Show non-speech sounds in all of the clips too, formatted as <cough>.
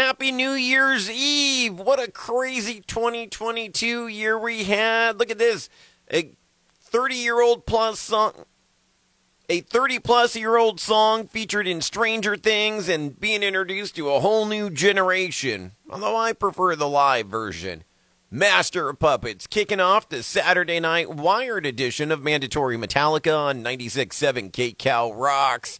Happy New Year's Eve! What a crazy 2022 year we had. Look at this. A 30 year old plus song. A 30 plus year old song featured in Stranger Things and being introduced to a whole new generation. Although I prefer the live version. Master of Puppets kicking off the Saturday night wired edition of Mandatory Metallica on 96.7 KCal Rocks.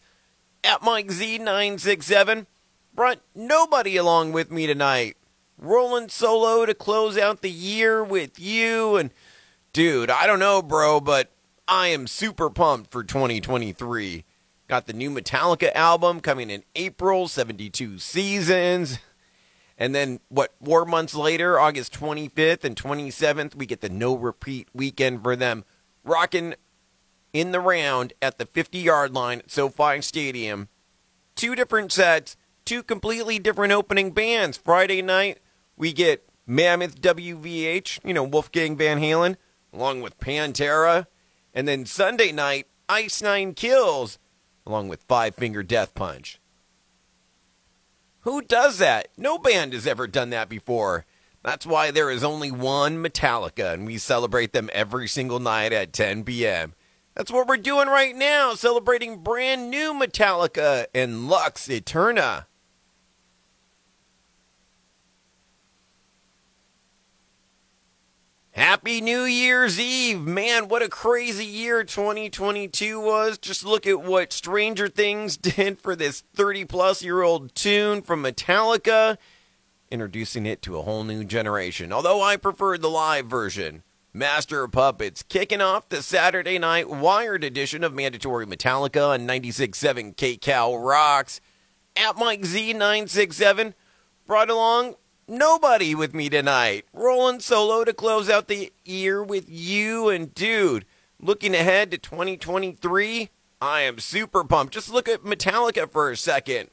At Mike Z967 brought nobody along with me tonight. Rolling solo to close out the year with you. And, dude, I don't know, bro, but I am super pumped for 2023. Got the new Metallica album coming in April, 72 seasons. And then, what, four months later, August 25th and 27th, we get the no repeat weekend for them, rocking in the round at the 50 yard line at SoFi Stadium. Two different sets, two completely different opening bands. Friday night, we get Mammoth WVH, you know, Wolfgang Van Halen, along with Pantera. And then Sunday night, Ice Nine Kills, along with Five Finger Death Punch. Who does that? No band has ever done that before. That's why there is only one Metallica, and we celebrate them every single night at 10 p.m. That's what we're doing right now, celebrating brand new Metallica and Lux Æterna. Happy New Year's Eve. Man, what a crazy year 2022 was. Just look at what Stranger Things <laughs> did for this 30 plus year old tune from Metallica, introducing it to a whole new generation. Although I preferred the live version. Master of Puppets kicking off the Saturday night wired edition of Mandatory Metallica on 96.7 KCal Rocks. At Mike Z967 brought along nobody with me tonight. Rolling solo to close out the year with you. And dude, looking ahead to 2023, I am super pumped. Just look at Metallica for a second.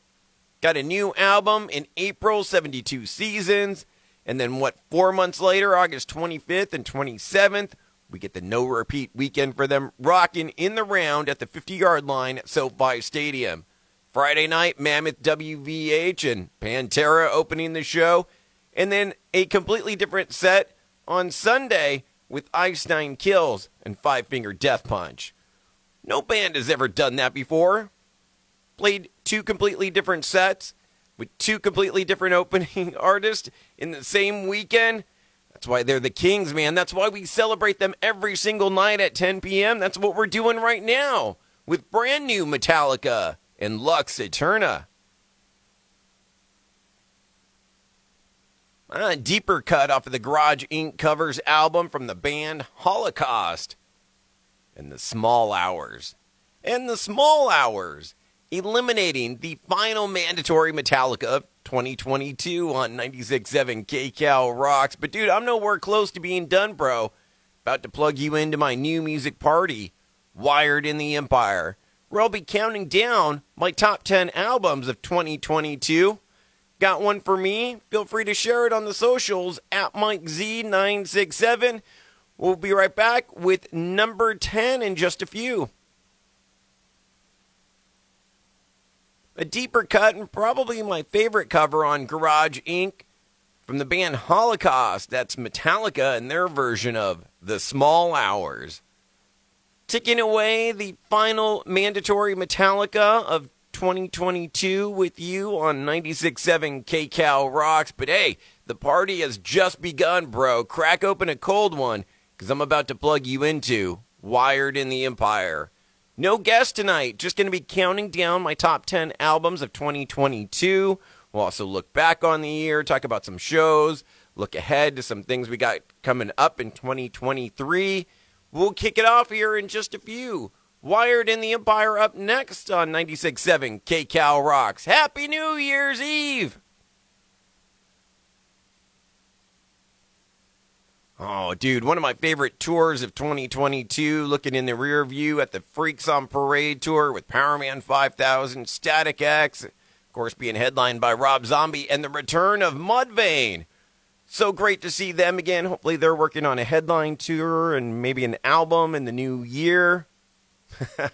Got a new album in April, 72 seasons. And then what, four months later, August 25th and 27th, we get the no repeat weekend for them rocking in the round at the 50 yard line at SoFi Stadium. Friday night, Mammoth WVH and Pantera opening the show and then a completely different set on Sunday with Nine Kills and Five Finger Death Punch. No band has ever done that before. Played two completely different sets with two completely different <laughs> opening artists in the same weekend. That's why they're the Kings, man. That's why we celebrate them every single night at 10 p.m. That's what we're doing right now with brand new Metallica and Lux Æterna. A deeper cut off of the Garage Inc. covers album from the band Holocaust. And the Small Hours. And the Small Hours. Eliminating the final mandatory Metallica of 2022 on 96.7 KCal Rocks. But dude, I'm nowhere close to being done, bro. About to plug you into my new music party, Wired in the Empire, where I'll be counting down my top 10 albums of 2022 Got one for me? Feel free to share it on the socials at Mike Z967. We'll be right back with number 10 in just a few. A deeper cut and probably my favorite cover on Garage Inc. from the band Holocaust. That's Metallica and their version of The Small Hours. Ticking away the final mandatory Metallica of 2022 with you on 96.7 KCal Rocks. But hey, the party has just begun, bro. Crack open a cold one because I'm about to plug you into Wired in the Empire. No guest tonight, just going to be counting down my top 10 albums of 2022. We'll also look back on the year, talk about some shows, look ahead to some things we got coming up in 2023. We'll kick it off here in just a few. Wired in the Empire up next on 96.7 KCal Rocks. Happy New Year's Eve! Oh, dude, one of my favorite tours of 2022, looking in the rear view at the Freaks on Parade tour with Powerman 5000, Static X, of course, being headlined by Rob Zombie, and the return of Mudvayne. So great to see them again. Hopefully, they're working on a headline tour and maybe an album in the new year. <laughs>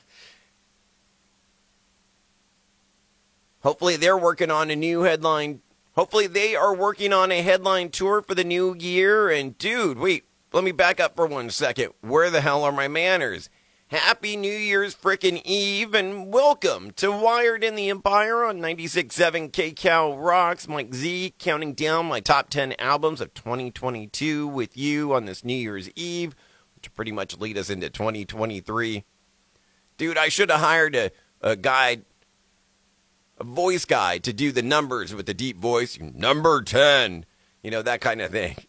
Hopefully, they're working on a new headline Hopefully, they are working on a headline tour for the new year. And, dude, wait, let me back up for one second. Where the hell are my manners? Happy New Year's frickin' Eve and welcome to Wired in the Empire on 96.7 KCal Rocks. Mike Z counting down my top 10 albums of 2022 with you on this New Year's Eve, which pretty much lead us into 2023. Dude, I should have hired a, a guy, a voice guy to do the numbers with the deep voice. Number 10, you know, that kind of thing. <laughs>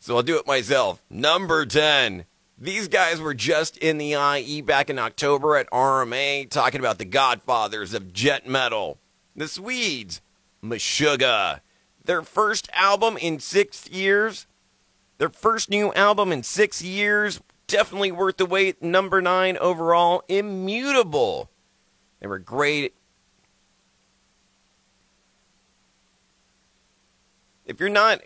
So I'll do it myself. Number 10. These guys were just in the IE back in October at RMA talking about the godfathers of djent metal, the Swedes, Meshuggah. Their first album in six years, their first new album in six years, definitely worth the wait. Number nine overall, Immutable. They were great. If you're not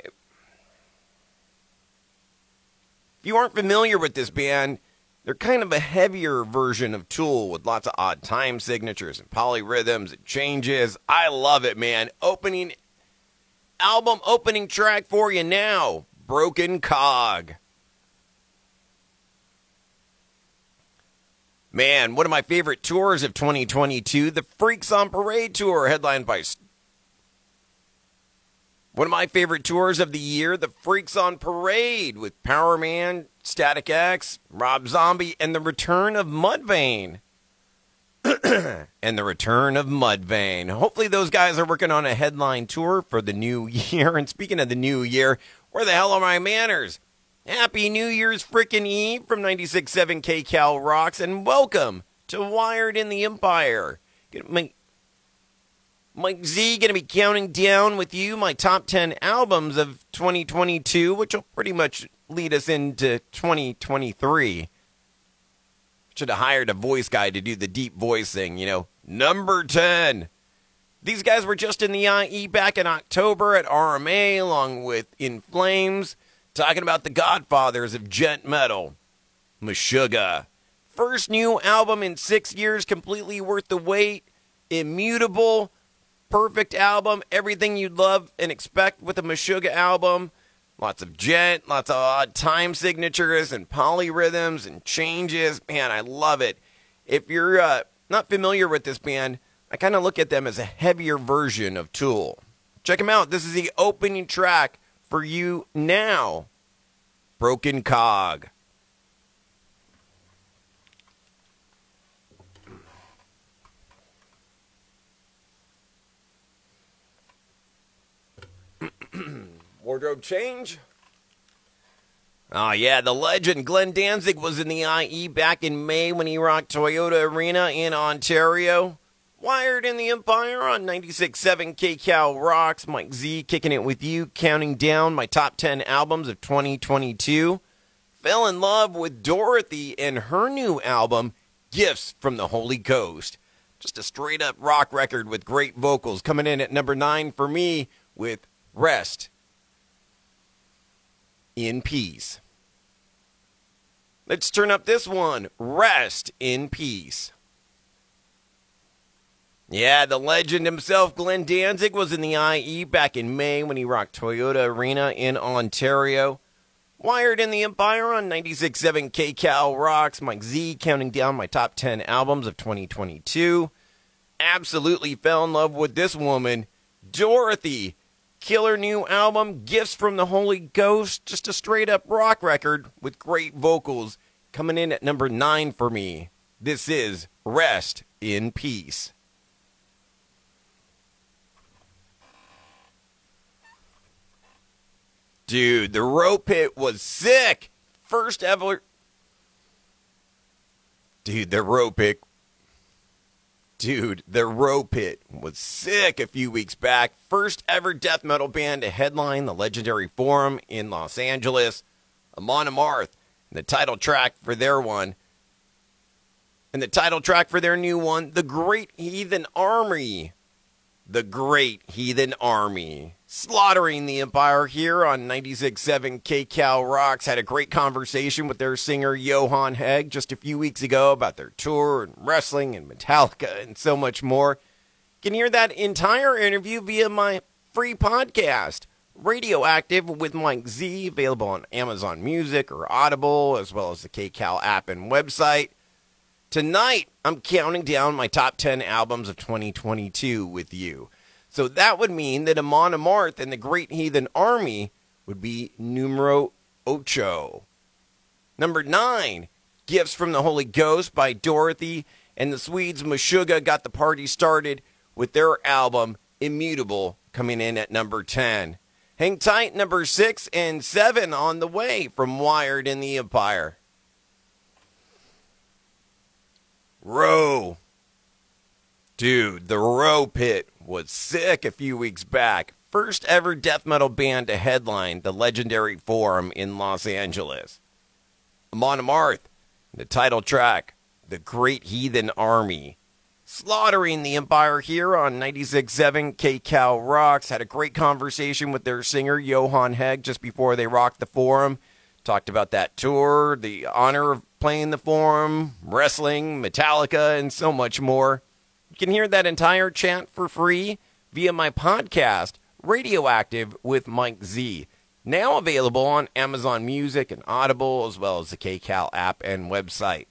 if you aren't familiar with this band, they're kind of a heavier version of Tool with lots of odd time signatures and polyrhythms and changes. I love it, man. Opening album opening track for you now Broken Cog. Man, one of my favorite tours of 2022, the Freaks on Parade tour, headlined by one of my favorite tours of the year, The Freaks on Parade with Powerman, Static X, Rob Zombie, and the return of Mudvayne. <clears throat> and the return of Mudvayne. Hopefully, those guys are working on a headline tour for the new <laughs> year. And speaking of the new year, where the hell are my manners? Happy New Year's frickin' Eve from 96.7 KCal Rocks, and welcome to Wired in the Empire. Mike Z going to be counting down with you my top 10 albums of 2022, which will pretty much lead us into 2023. Should have hired a voice guy to do the deep voice thing, you know. Number 10. These guys were just in the IE back in October at RMA, along with In Flames, talking about the godfathers of djent metal, Meshuggah. First new album in six years, completely worth the wait, immutable perfect album, everything you'd love and expect with a Meshuggah album. Lots of djent, lots of odd time signatures and polyrhythms and changes. Man, I love it. If you're uh, not familiar with this band, I kind of look at them as a heavier version of Tool. Check them out. This is the opening track for you now Broken Cog. <clears throat> Wardrobe change. Oh, yeah, the legend Glenn Danzig was in the IE back in May when he rocked Toyota Arena in Ontario. Wired in the Empire on 96.7 KCal Rocks. Mike Z kicking it with you, counting down my top 10 albums of 2022. Fell in love with Dorothy and her new album, Gifts from the Holy Ghost. Just a straight up rock record with great vocals. Coming in at number 9 for me with Rest in peace. Let's turn up this one. Rest in peace. Yeah, the legend himself, Glenn Danzig, was in the IE back in May when he rocked Toyota Arena in Ontario. Wired in the Empire on 96.7 KCal Rocks. Mike Z counting down my top 10 albums of 2022. Absolutely fell in love with this woman, Dorothy killer new album, Gifts from the Holy Ghost. Just a straight up rock record with great vocals. Coming in at number nine for me. This is Rest in Peace. Dude, the rope pit was sick. First ever. Dude, the rope pit Dude, the Row Pit was sick a few weeks back. First ever death metal band to headline the legendary Forum in Los Angeles. Amon Amarth, the title track for their one. And the title track for their new one, The Great Heathen Army. The Great Heathen Army slaughtering the Empire here on 96.7 KCal Rocks. Had a great conversation with their singer Johan Hegg just a few weeks ago about their tour and wrestling and Metallica and so much more. You can hear that entire interview via my free podcast. Radioactive with Mike Z, available on Amazon Music or Audible, as well as the KCAL app and website. Tonight, I'm counting down my top 10 albums of 2022 with you. So that would mean that Amon Amarth and the Great Heathen Army would be numero ocho. Number nine, Gifts from the Holy Ghost by Dorothy and the Swedes Meshuggah got the party started with their album Immutable coming in at number 10. Hang tight, number six and seven on the way from Wired in the Empire. Row. Dude, the Row Pit was sick a few weeks back. First ever death metal band to headline the legendary Forum in Los Angeles. Amon Amarth, the title track, The Great Heathen Army slaughtering the Empire here on 96.7 KCAL Rocks. Had a great conversation with their singer, Johan Hegg, just before they rocked the Forum. Talked about that tour, the honor of playing the Forum, wrestling, Metallica, and so much more. You can hear that entire chant for free via my podcast, Radioactive with Mike Z. Now available on Amazon Music and Audible, as well as the KCAL app and website.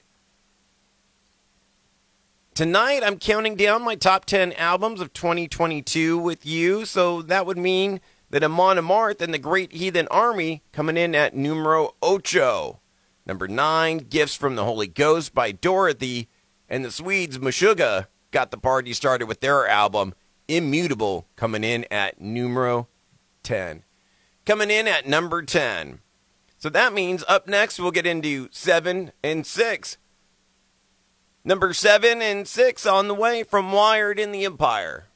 Tonight, I'm counting down my top 10 albums of 2022 with you, so that would mean that Amon Amarth and the Great Heathen Army coming in at numero ocho. Number 9, Gifts from the Holy Ghost by Dorothy, and the Swedes Meshuggah got the party started with their album Immutable coming in at numero 10. Coming in at number 10. So that means up next we'll get into 7 and 6. Number seven and six on the way from Wired in the Empire.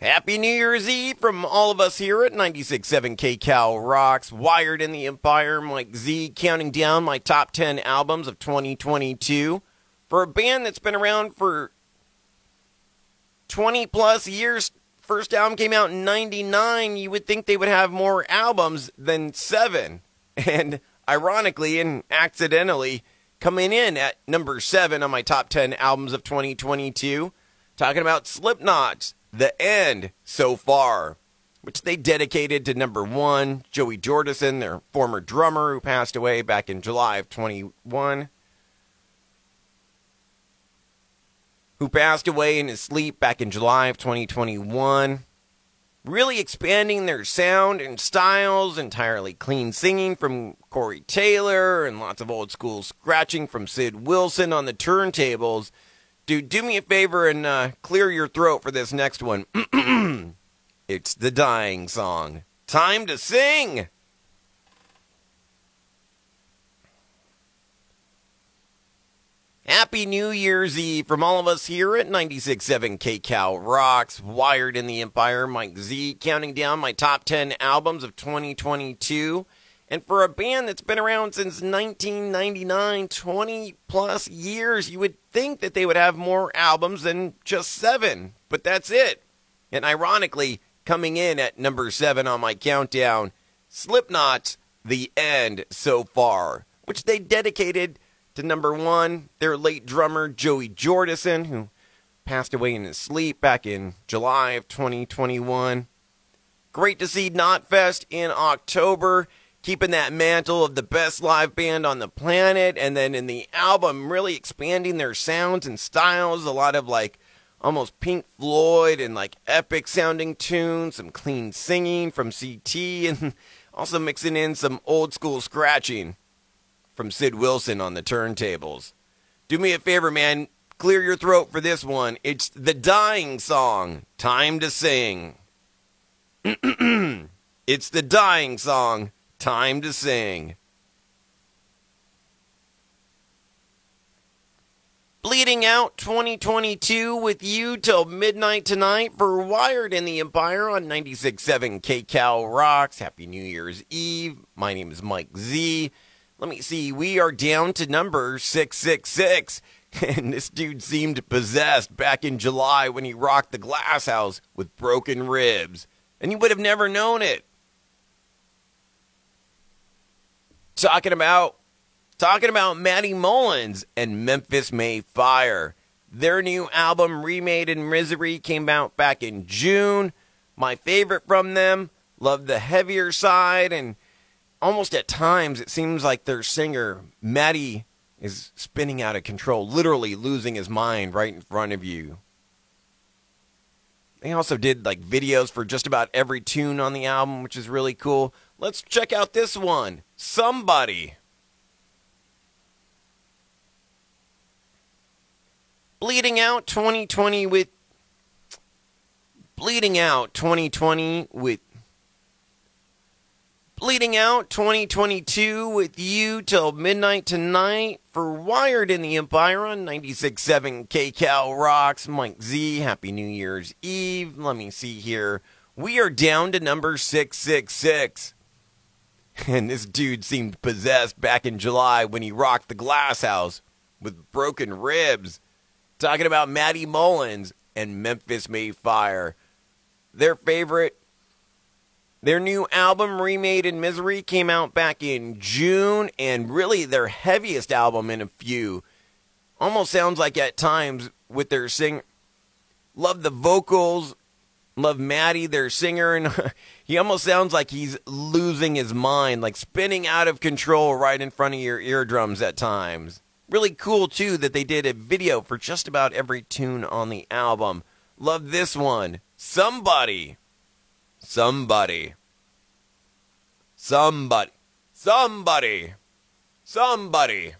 Happy New Year's Eve from all of us here at 96.7 KCAL Rocks, Wired in the Empire, Mike Z, counting down my top 10 albums of 2022 for a band that's been around for 20 plus years. First album came out in 99. You would think they would have more albums than seven. <laughs> And ironically and accidentally coming in at number seven on my top 10 albums of 2022. Talking about Slipknot's The End so far, which they dedicated to number one, Joey Jordison, their former drummer who passed away back in July of 21. Who passed away in his sleep back in July of 2021 really expanding their sound and styles, entirely clean singing from Corey Taylor, and lots of old school scratching from Sid Wilson on the turntables. Dude, do me a favor and uh, clear your throat for this next one. <clears throat> it's the dying song. Time to sing! Happy New Year's Eve from all of us here at 96.7 KCAL Rocks, Wired in the Empire, Mike Z, counting down my top 10 albums of 2022. And for a band that's been around since 1999, 20 plus years, you would think that they would have more albums than just seven, but that's it. And ironically, coming in at number seven on my countdown, Slipknot's The End so far, which they dedicated to number one, their late drummer, Joey Jordison, who passed away in his sleep back in July of 2021. Great to see Knotfest in October, keeping that mantle of the best live band on the planet, and then in the album, really expanding their sounds and styles. A lot of like almost Pink Floyd and like epic sounding tunes, some clean singing from CT, <laughs> and also mixing in some old school scratching from Sid Wilson on the turntables. Do me a favor, man. Clear your throat for this one. It's the dying song. Time to sing. <clears throat> it's the dying song. Time to sing. Bleeding out 2022 with you till midnight tonight for Wired in the Empire on 96.7 KCAL Rocks. Happy New Year's Eve. My name is Mike Z. Let me see. We are down to number 666. <laughs> And this dude seemed possessed back in July when he rocked the glass house with broken ribs. And you would have never known it. Talking about talking about Matty Mullins and Memphis May Fire. Their new album, Remade in Misery, came out back in June. My favorite from them, love the heavier side, and almost at times it seems like their singer, Matty, is spinning out of control, literally losing his mind right in front of you. They also did like videos for just about every tune on the album, which is really cool. Let's check out this one Somebody. Bleeding Out 2020 with. Bleeding Out 2020 with Bleeding Out 2022 with you till midnight tonight for Wired in the Empire on 96.7 KCal Rocks. Mike Z, Happy New Year's Eve. Let me see here. We are down to number 666. <laughs> And this dude seemed possessed back in July when he rocked the glass house with broken ribs. Talking about Matty Mullins and Memphis May Fire. Their favorite their new album, Remade in Misery, came out back in June, and really their heaviest album in a few. Almost sounds like at times with their sing. Love the vocals, love Matty, their singer, and <laughs> he almost sounds like he's losing his mind, like spinning out of control right in front of your eardrums at times. Really cool too that they did a video for just about every tune on the album. Love this one. Somebody Somebody. Somebody. Somebody. Somebody.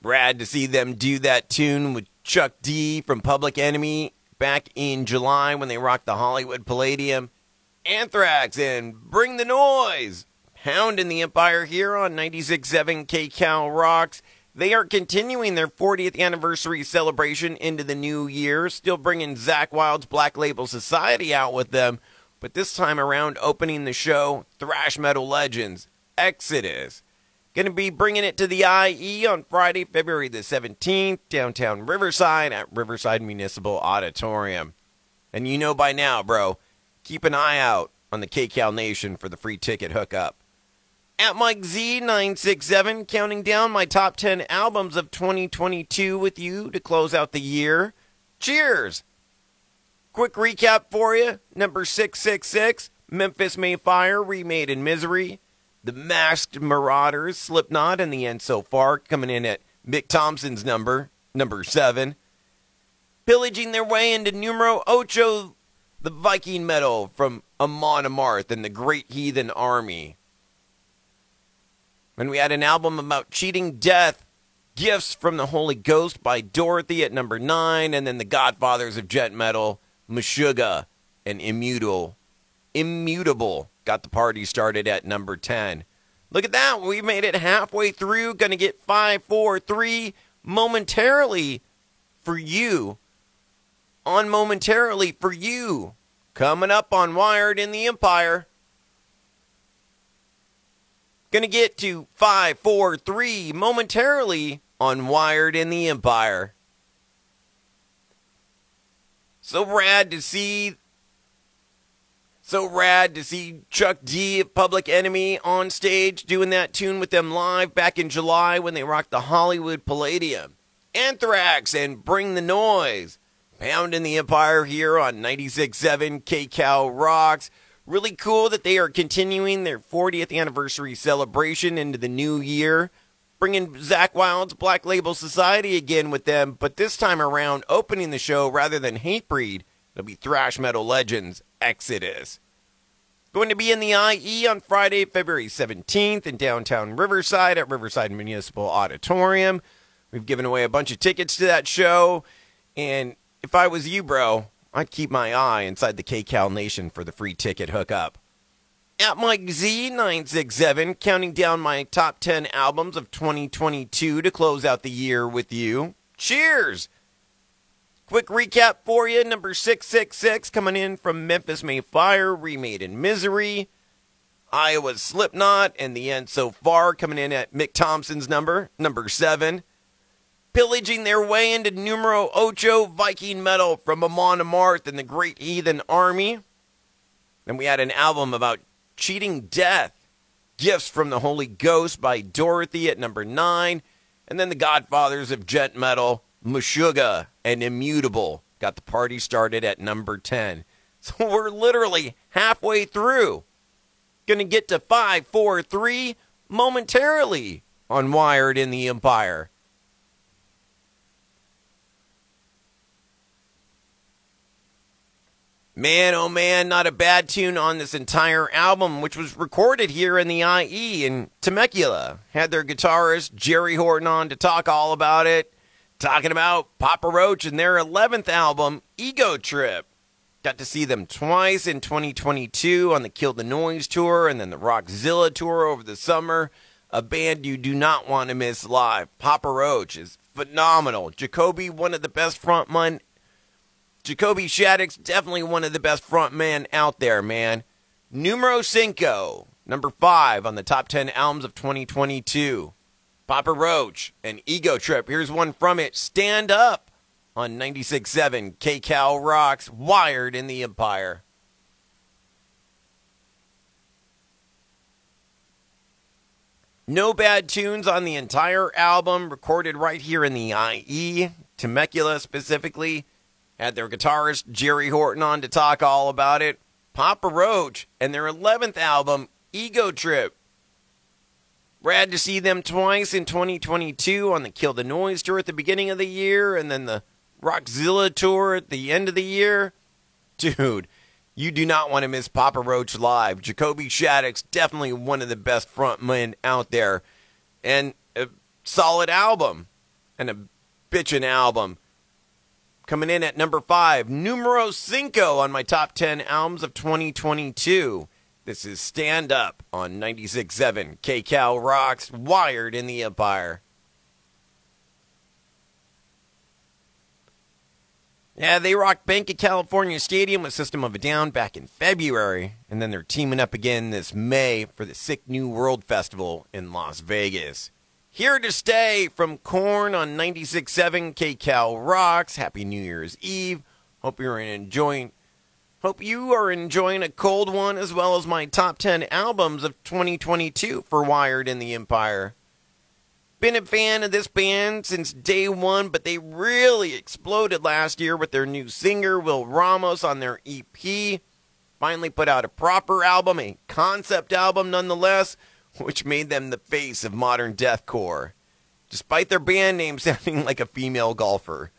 Rad to see them do that tune with Chuck D from Public Enemy back in July when they rocked the Hollywood Palladium. Anthrax and Bring the Noise. Hound in the Empire here on 96.7 KCal Rocks. They are continuing their 40th anniversary celebration into the new year, still bringing Zakk Wylde's Black Label Society out with them, but this time around opening the show, Thrash Metal Legends, Exodus. Going to be bringing it to the IE on Friday, February the 17th, downtown Riverside at Riverside Municipal Auditorium. And you know by now, bro, keep an eye out on the KCal Nation for the free ticket hookup at Mike Z967, counting down my top 10 albums of 2022 with you to close out the year. Cheers! Quick recap for you. Number 666, Memphis May Fire, Remade in Misery. The Masked Marauders, Slipknot, in the end so far, coming in at Mick Thompson's number, number 7. Pillaging their way into numero ocho, the Viking metal from Amon Amarth and the Great Heathen Army. And we had an album about cheating death, Gifts from the Holy Ghost by Dorothy at number nine, and then the Godfathers of Djent Metal, Meshuggah and Immutable. Immutable got the party started at number 10. Look at that. We made it halfway through. Going to get five, four, three momentarily for you. On momentarily for you. Coming up on Wired in the Empire. Going to get to 543 momentarily on Wired in the Empire. So rad to see. So rad to see Chuck D of Public Enemy on stage doing that tune with them live back in July when they rocked the Hollywood Palladium. Anthrax and Bring the Noise. Pounding the Empire here on 96.7 KCal Rocks. Really cool that they are continuing their 40th anniversary celebration into the new year, bringing Zakk Wylde's Black Label Society again with them, but this time around opening the show rather than Hatebreed, it'll be Thrash Metal Legends Exodus. Going to be in the IE on Friday, February 17th in downtown Riverside at Riverside Municipal Auditorium. We've given away a bunch of tickets to that show, and if I was you, bro, I'd keep my eye inside the KCal Nation for the free ticket hookup. At Mike Z967, counting down my top 10 albums of 2022 to close out the year with you. Cheers! Quick recap for you. Number 666 coming in from Memphis May Fire, Remade in Misery. Iowa's Slipknot, and the end so far coming in at Mick Thompson's number, number 7 pillaging their way into numero ocho Viking metal from Amon Amarth and the Great Heathen Army. Then we had an album about cheating death, Gifts from the Holy Ghost by Dorothy at number nine. And then the Godfathers of Djent Metal, Meshuggah and Immutable, got the party started at number 10. <laughs> So we're literally halfway through. Gonna get to 543 momentarily on Wired in the Empire. Man, oh man, not a bad tune on this entire album, which was recorded here in the IE in Temecula. Had their guitarist Jerry Horton on to talk all about it, talking about Papa Roach and their 11th album, Ego Trip. Got to see them twice in 2022 on the Kill the Noise tour and then the Rockzilla tour over the summer. A band you do not want to miss live. Papa Roach is phenomenal. Jacoby, one of the best frontmen Jacoby Shaddix, definitely one of the best front men out there, man. Numero cinco, number five on the top 10 albums of 2022. Papa Roach, an ego trip. Here's one from it. Stand up on 96.7 KCal Rocks, Wired in the Empire. No bad tunes on the entire album, recorded right here in the IE, Temecula specifically. Had their guitarist Jerry Horton on to talk all about it. Papa Roach and their 11th album, Ego Trip. Rad to see them twice in 2022 on the Kill the Noise tour at the beginning of the year and then the Rockzilla tour at the end of the year. Dude, you do not want to miss Papa Roach live. Jacoby Shaddix, definitely one of the best frontmen out there. And a solid album. And a bitchin' album. Coming in at number five, numero cinco on my top 10 albums of 2022. This is Stand Up on 96.7 KCal Rocks, Wired in the Empire. Yeah, they rocked Banc of California Stadium with System of a Down back in February, and then they're teaming up again this May for the Sick New World Festival in Las Vegas. Here to stay from Korn on 96.7 KCal Rocks. Happy New Year's Eve. Hope you're enjoying. Hope you are enjoying a cold one as well as my top 10 albums of 2022 for Wired in the Empire. Been a fan of this band since day one, but they really exploded last year with their new singer, Will Ramos, on their EP. Finally put out a proper album, a concept album nonetheless which made them the face of modern deathcore, despite their band name <laughs> sounding like a female golfer.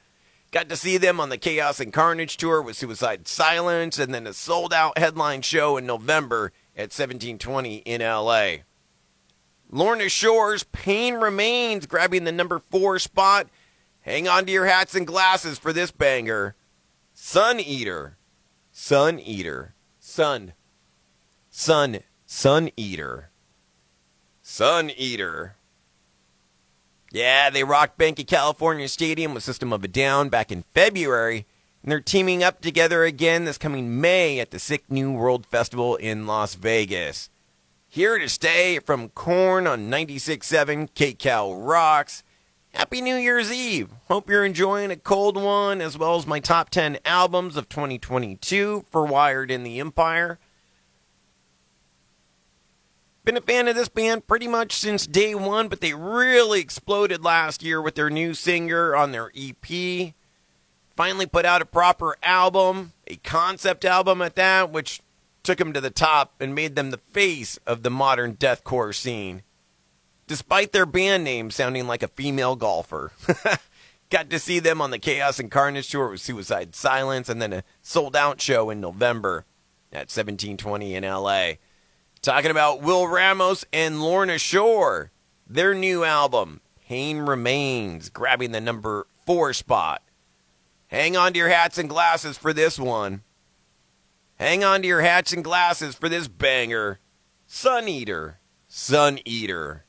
Got to see them on the Chaos and Carnage tour with Suicide Silence and then a sold out headline show in November at 1720 in LA. Lorna Shore's Pain Remains grabbing the number four spot. Hang on to your hats and glasses for this banger. Sun Eater. Sun Eater. Sun. Sun. Sun Eater. Sun Eater. Yeah, they rocked Banc of California Stadium with System of a Down back in February, and they're teaming up together again this coming May at the Sick New World Festival in Las Vegas. Here to stay from Korn on 96.7 KCal Rocks. Happy New Year's Eve. Hope you're enjoying a cold one as well as my top 10 albums of 2022 for Wired in the Empire. Been a fan of this band pretty much since day one, but they really exploded last year with their new singer on their EP. Finally put out a proper album, a concept album at that, which took them to the top and made them the face of the modern deathcore scene. Despite their band name sounding like a female golfer. <laughs> Got to see them on the Chaos and Carnage tour with Suicide Silence and then a sold out show in November at 1720 in LA. Talking about Will Ramos and Lorna Shore. Their new album, Pain Remains, grabbing the number four spot. Hang on to your hats and glasses for this one. Hang on to your hats and glasses for this banger. Sun Eater. Sun Eater.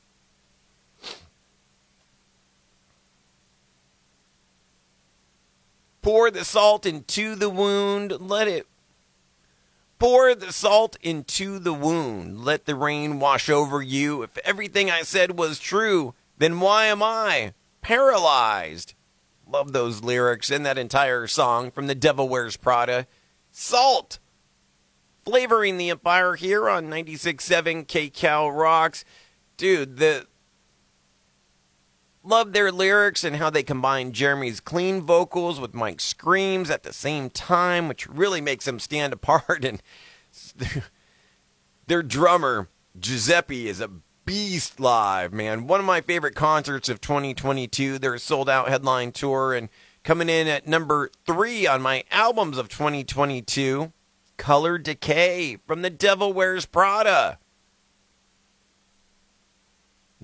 Pour the salt into the wound. Let it Pour the salt into the wound. Let the rain wash over you. If everything I said was true, then why am I paralyzed? Love those lyrics and that entire song from The Devil Wears Prada. Salt! flavoring the Empire here on 96.7 KCal Rocks. Dude, the love their lyrics and how they combine Jeremy's clean vocals with Mike's screams at the same time, which really makes them stand <laughs> apart. And their drummer, Giuseppe, is a beast live, man. One of my favorite concerts of 2022. Their sold out headline tour and coming in at number three on my albums of 2022. Color Decay from The Devil Wears Prada.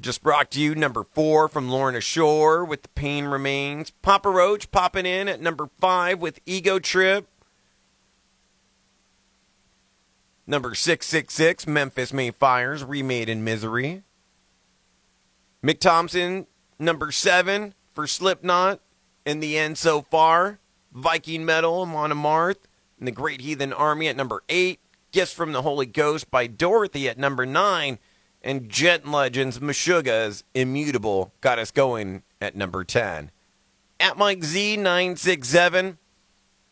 Just brought to you number four from Lorna Shore with The Pain Remains. Papa Roach popping in at number five with Ego Trip. Number 666, Memphis May Fires, Remade in Misery. Mick Thompson, number seven for Slipknot, In the End So Far. Viking Metal, Amon Amarth, and the Great Heathen Army at number eight. Gifts from the Holy Ghost by Dorothy at number nine. And Djent Legends, Meshuggah's Immutable got us going at number 10. At Mike Z967,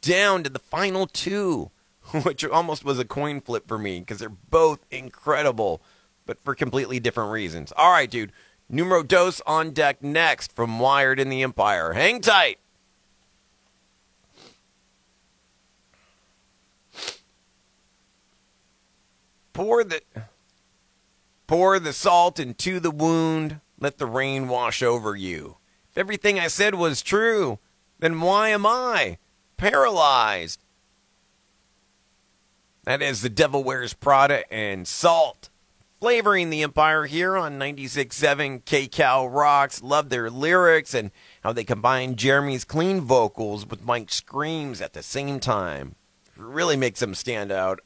down to the final two. <laughs> which almost was a coin flip for me because they're both incredible, but for completely different reasons. All right, dude. Numero dos on deck next from Wired in the Empire. Hang tight. Pour the pour the salt into the wound. Let the rain wash over you. If everything I said was true, then why am I paralyzed? That is The Devil Wears Prada and Salt. Flavoring the Empire here on 96.7 KCal Rocks. Love their lyrics and how they combine Jeremy's clean vocals with Mike's screams at the same time. Really makes them stand out.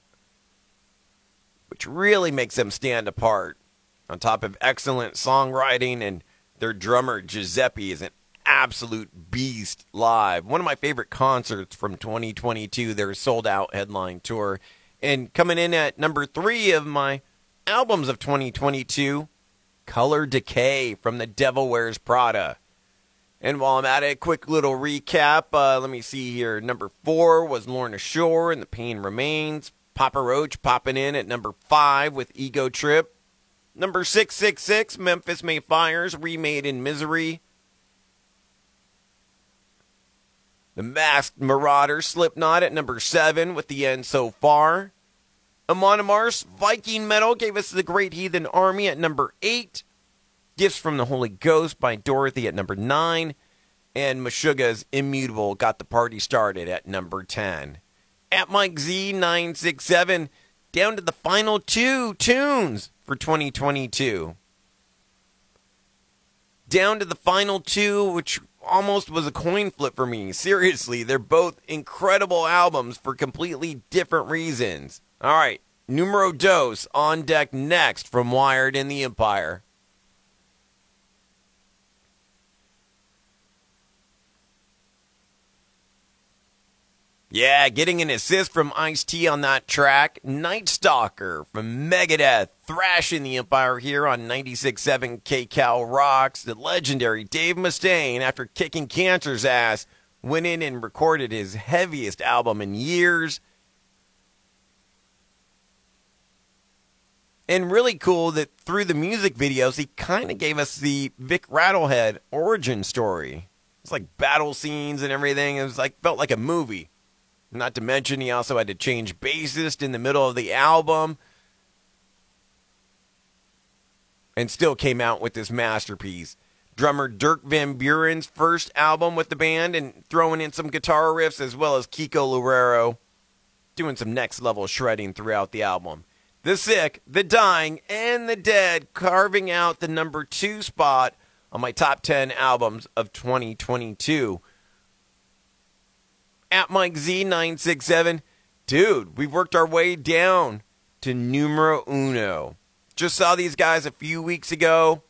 Which really makes them stand apart. On top of excellent songwriting and their drummer Giuseppe is an absolute beast live. One of my favorite concerts from 2022, their sold out headline tour. And coming in at number three of my albums of 2022, Color Decay from The Devil Wears Prada. And while I'm at it, quick little recap. Uh, let me see here. Number four was Lorna Shore and The Pain Remains. Papa Roach popping in at number five with Ego Trip. Number 666, Memphis May Fires, Remade in Misery. The Masked Marauder, Slipknot at number seven with the end so far. Amon Amarth's Viking Metal gave us the Great Heathen Army at number eight. Gifts from the Holy Ghost by Dorothy at number nine. And Meshuggah's Immutable got the party started at number 10. At Mike Z967, down to the final two tunes for 2022. Down to the final two, which almost was a coin flip for me. Seriously, they're both incredible albums for completely different reasons. All right, numero dos on deck next from Wired in the Empire. Yeah, getting an assist from Ice T on that track. Night Stalker from Megadeth, thrashing the Empire here on 96.7 KCal Rocks. The legendary Dave Mustaine, after kicking cancer's ass, went in and recorded his heaviest album in years. And really cool that through the music videos, he kind of gave us the Vic Rattlehead origin story. It's like battle scenes and everything. It was like felt like a movie. Not to mention, he also had to change bassist in the middle of the album. And still came out with this masterpiece. Drummer Dirk Verbeuren's first album with the band and throwing in some guitar riffs as well as Kiko Loureiro doing some next level shredding throughout the album. The Sick, The Dying, and The Dead carving out the number two spot on my top 10 albums of 2022 at Mike Z967. Dude, we've worked our way down to numero uno. Just saw these guys a few weeks ago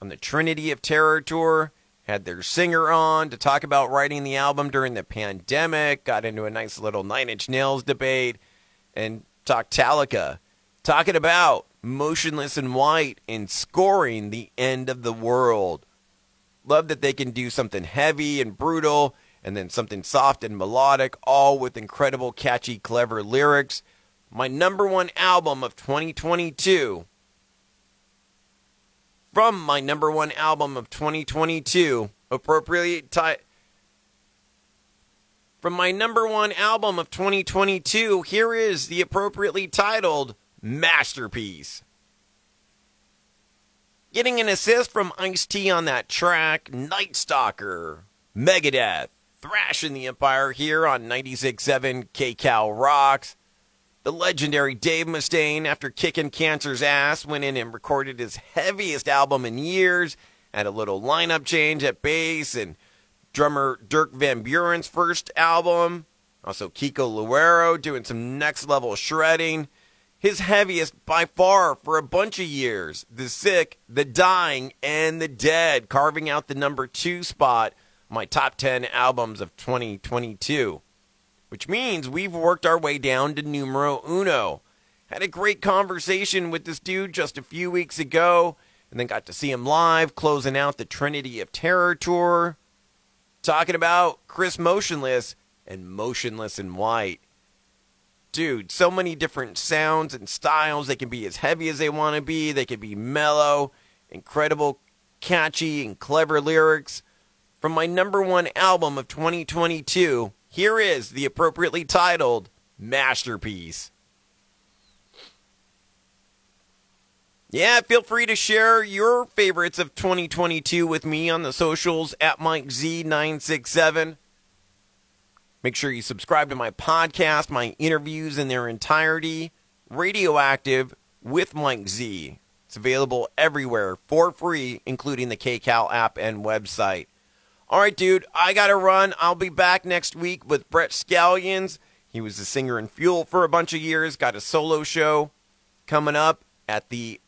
on the Trinity of Terror tour. Had their singer on to talk about writing the album during the pandemic. Got into a nice little Nine Inch Nails debate and talked Talica. Talking about Motionless in White and scoring the end of the world. Love that they can do something heavy and brutal and then something soft and melodic, all with incredible, catchy, clever lyrics. my number one album of 2022. From my number one album of 2022, appropriately titled. From my number one album of 2022, here is the appropriately titled Masterpiece. Getting an assist from Ice T on that track, Night Stalker, Megadeth, thrashing the Empire here on 96.7 KCal Rocks. The legendary Dave Mustaine, after kicking cancer's ass, went in and recorded his heaviest album in years, had a little lineup change at bass, and drummer Dirk Verbeuren's first album. Also, Kiko Loureiro doing some next level shredding. His heaviest by far for a bunch of years. The Sick, The Dying, and The Dead, carving out the number two spot, my top 10 albums of 2022 which means we've worked our way down to numero uno. Had a great conversation with this dude just a few weeks ago, and then got to see him live closing out the Trinity of Terror tour. Talking about Chris Motionless and Motionless in White. Dude, so many different sounds and styles. They can be as heavy as they want to be, they can be mellow, incredible, catchy, and clever lyrics. From my number one album of 2022, here is the appropriately titled Masterpiece. Yeah, feel free to share your favorites of 2022 with me on the socials at MikeZ967. Make sure you subscribe to my podcast, my interviews in their entirety, Radioactive with Mike Z. It's available everywhere for free, including the KCal app and website. All right, dude, I got to run. I'll be back next week with Brett Scallions. He was the singer in Fuel for a bunch of years, got a solo show coming up at the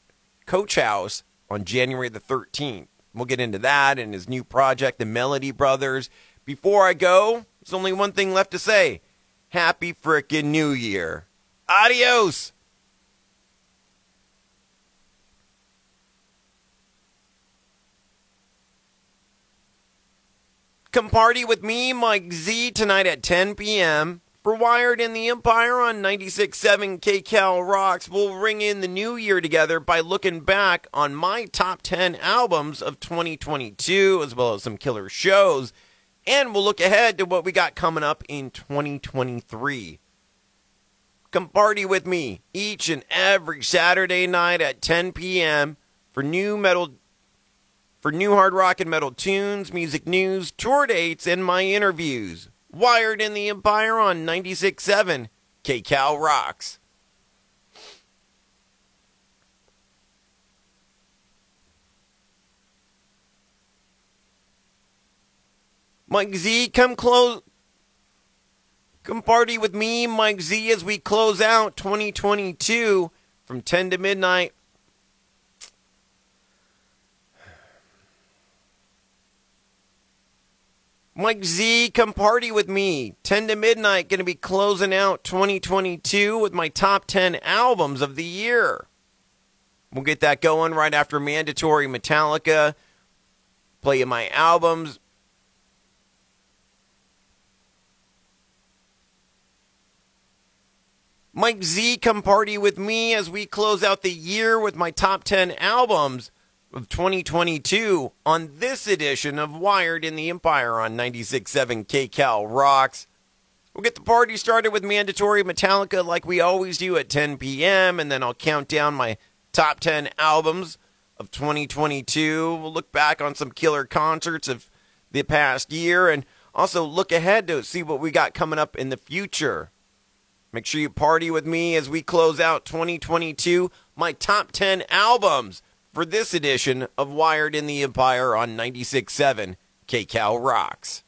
Coach House on January the 13th. We'll get into that and his new project, the Melody Brothers. Before I go, there's only one thing left to say Happy frickin' New Year. Adios. Come party with me, Mike Z, tonight at 10 p.m. For Wired in the Empire on 96.7 KCal Rocks, we'll ring in the new year together by looking back on my top 10 albums of 2022, as well as some killer shows. And we'll look ahead to what we got coming up in 2023. Come party with me each and every Saturday night at 10 p.m. for new metal for new hard rock and metal tunes, music news, tour dates, and my interviews. Wired in the Empire on 96.7 KCal Rocks. Mike Z, come close. Come party with me, Mike Z, as we close out 2022 from 10 to midnight Mike Z, come party with me. 10 to midnight, going to be closing out 2022 with my top 10 albums of the year. We'll get that going right after Mandatory Metallica. Play my albums. Mike Z, come party with me as we close out the year with my top 10 albums of 2022 on this edition of Wired in the Empire on 96.7 KCal Rocks. We'll get the party started with mandatory Metallica like we always do at 10 p.m., and then I'll count down my top 10 albums of 2022. We'll look back on some killer concerts of the past year and also look ahead to see what we got coming up in the future. Make sure you party with me as we close out 2022, my top 10 albums for this edition of Wired in the Empire on 96.7 KCal Rocks.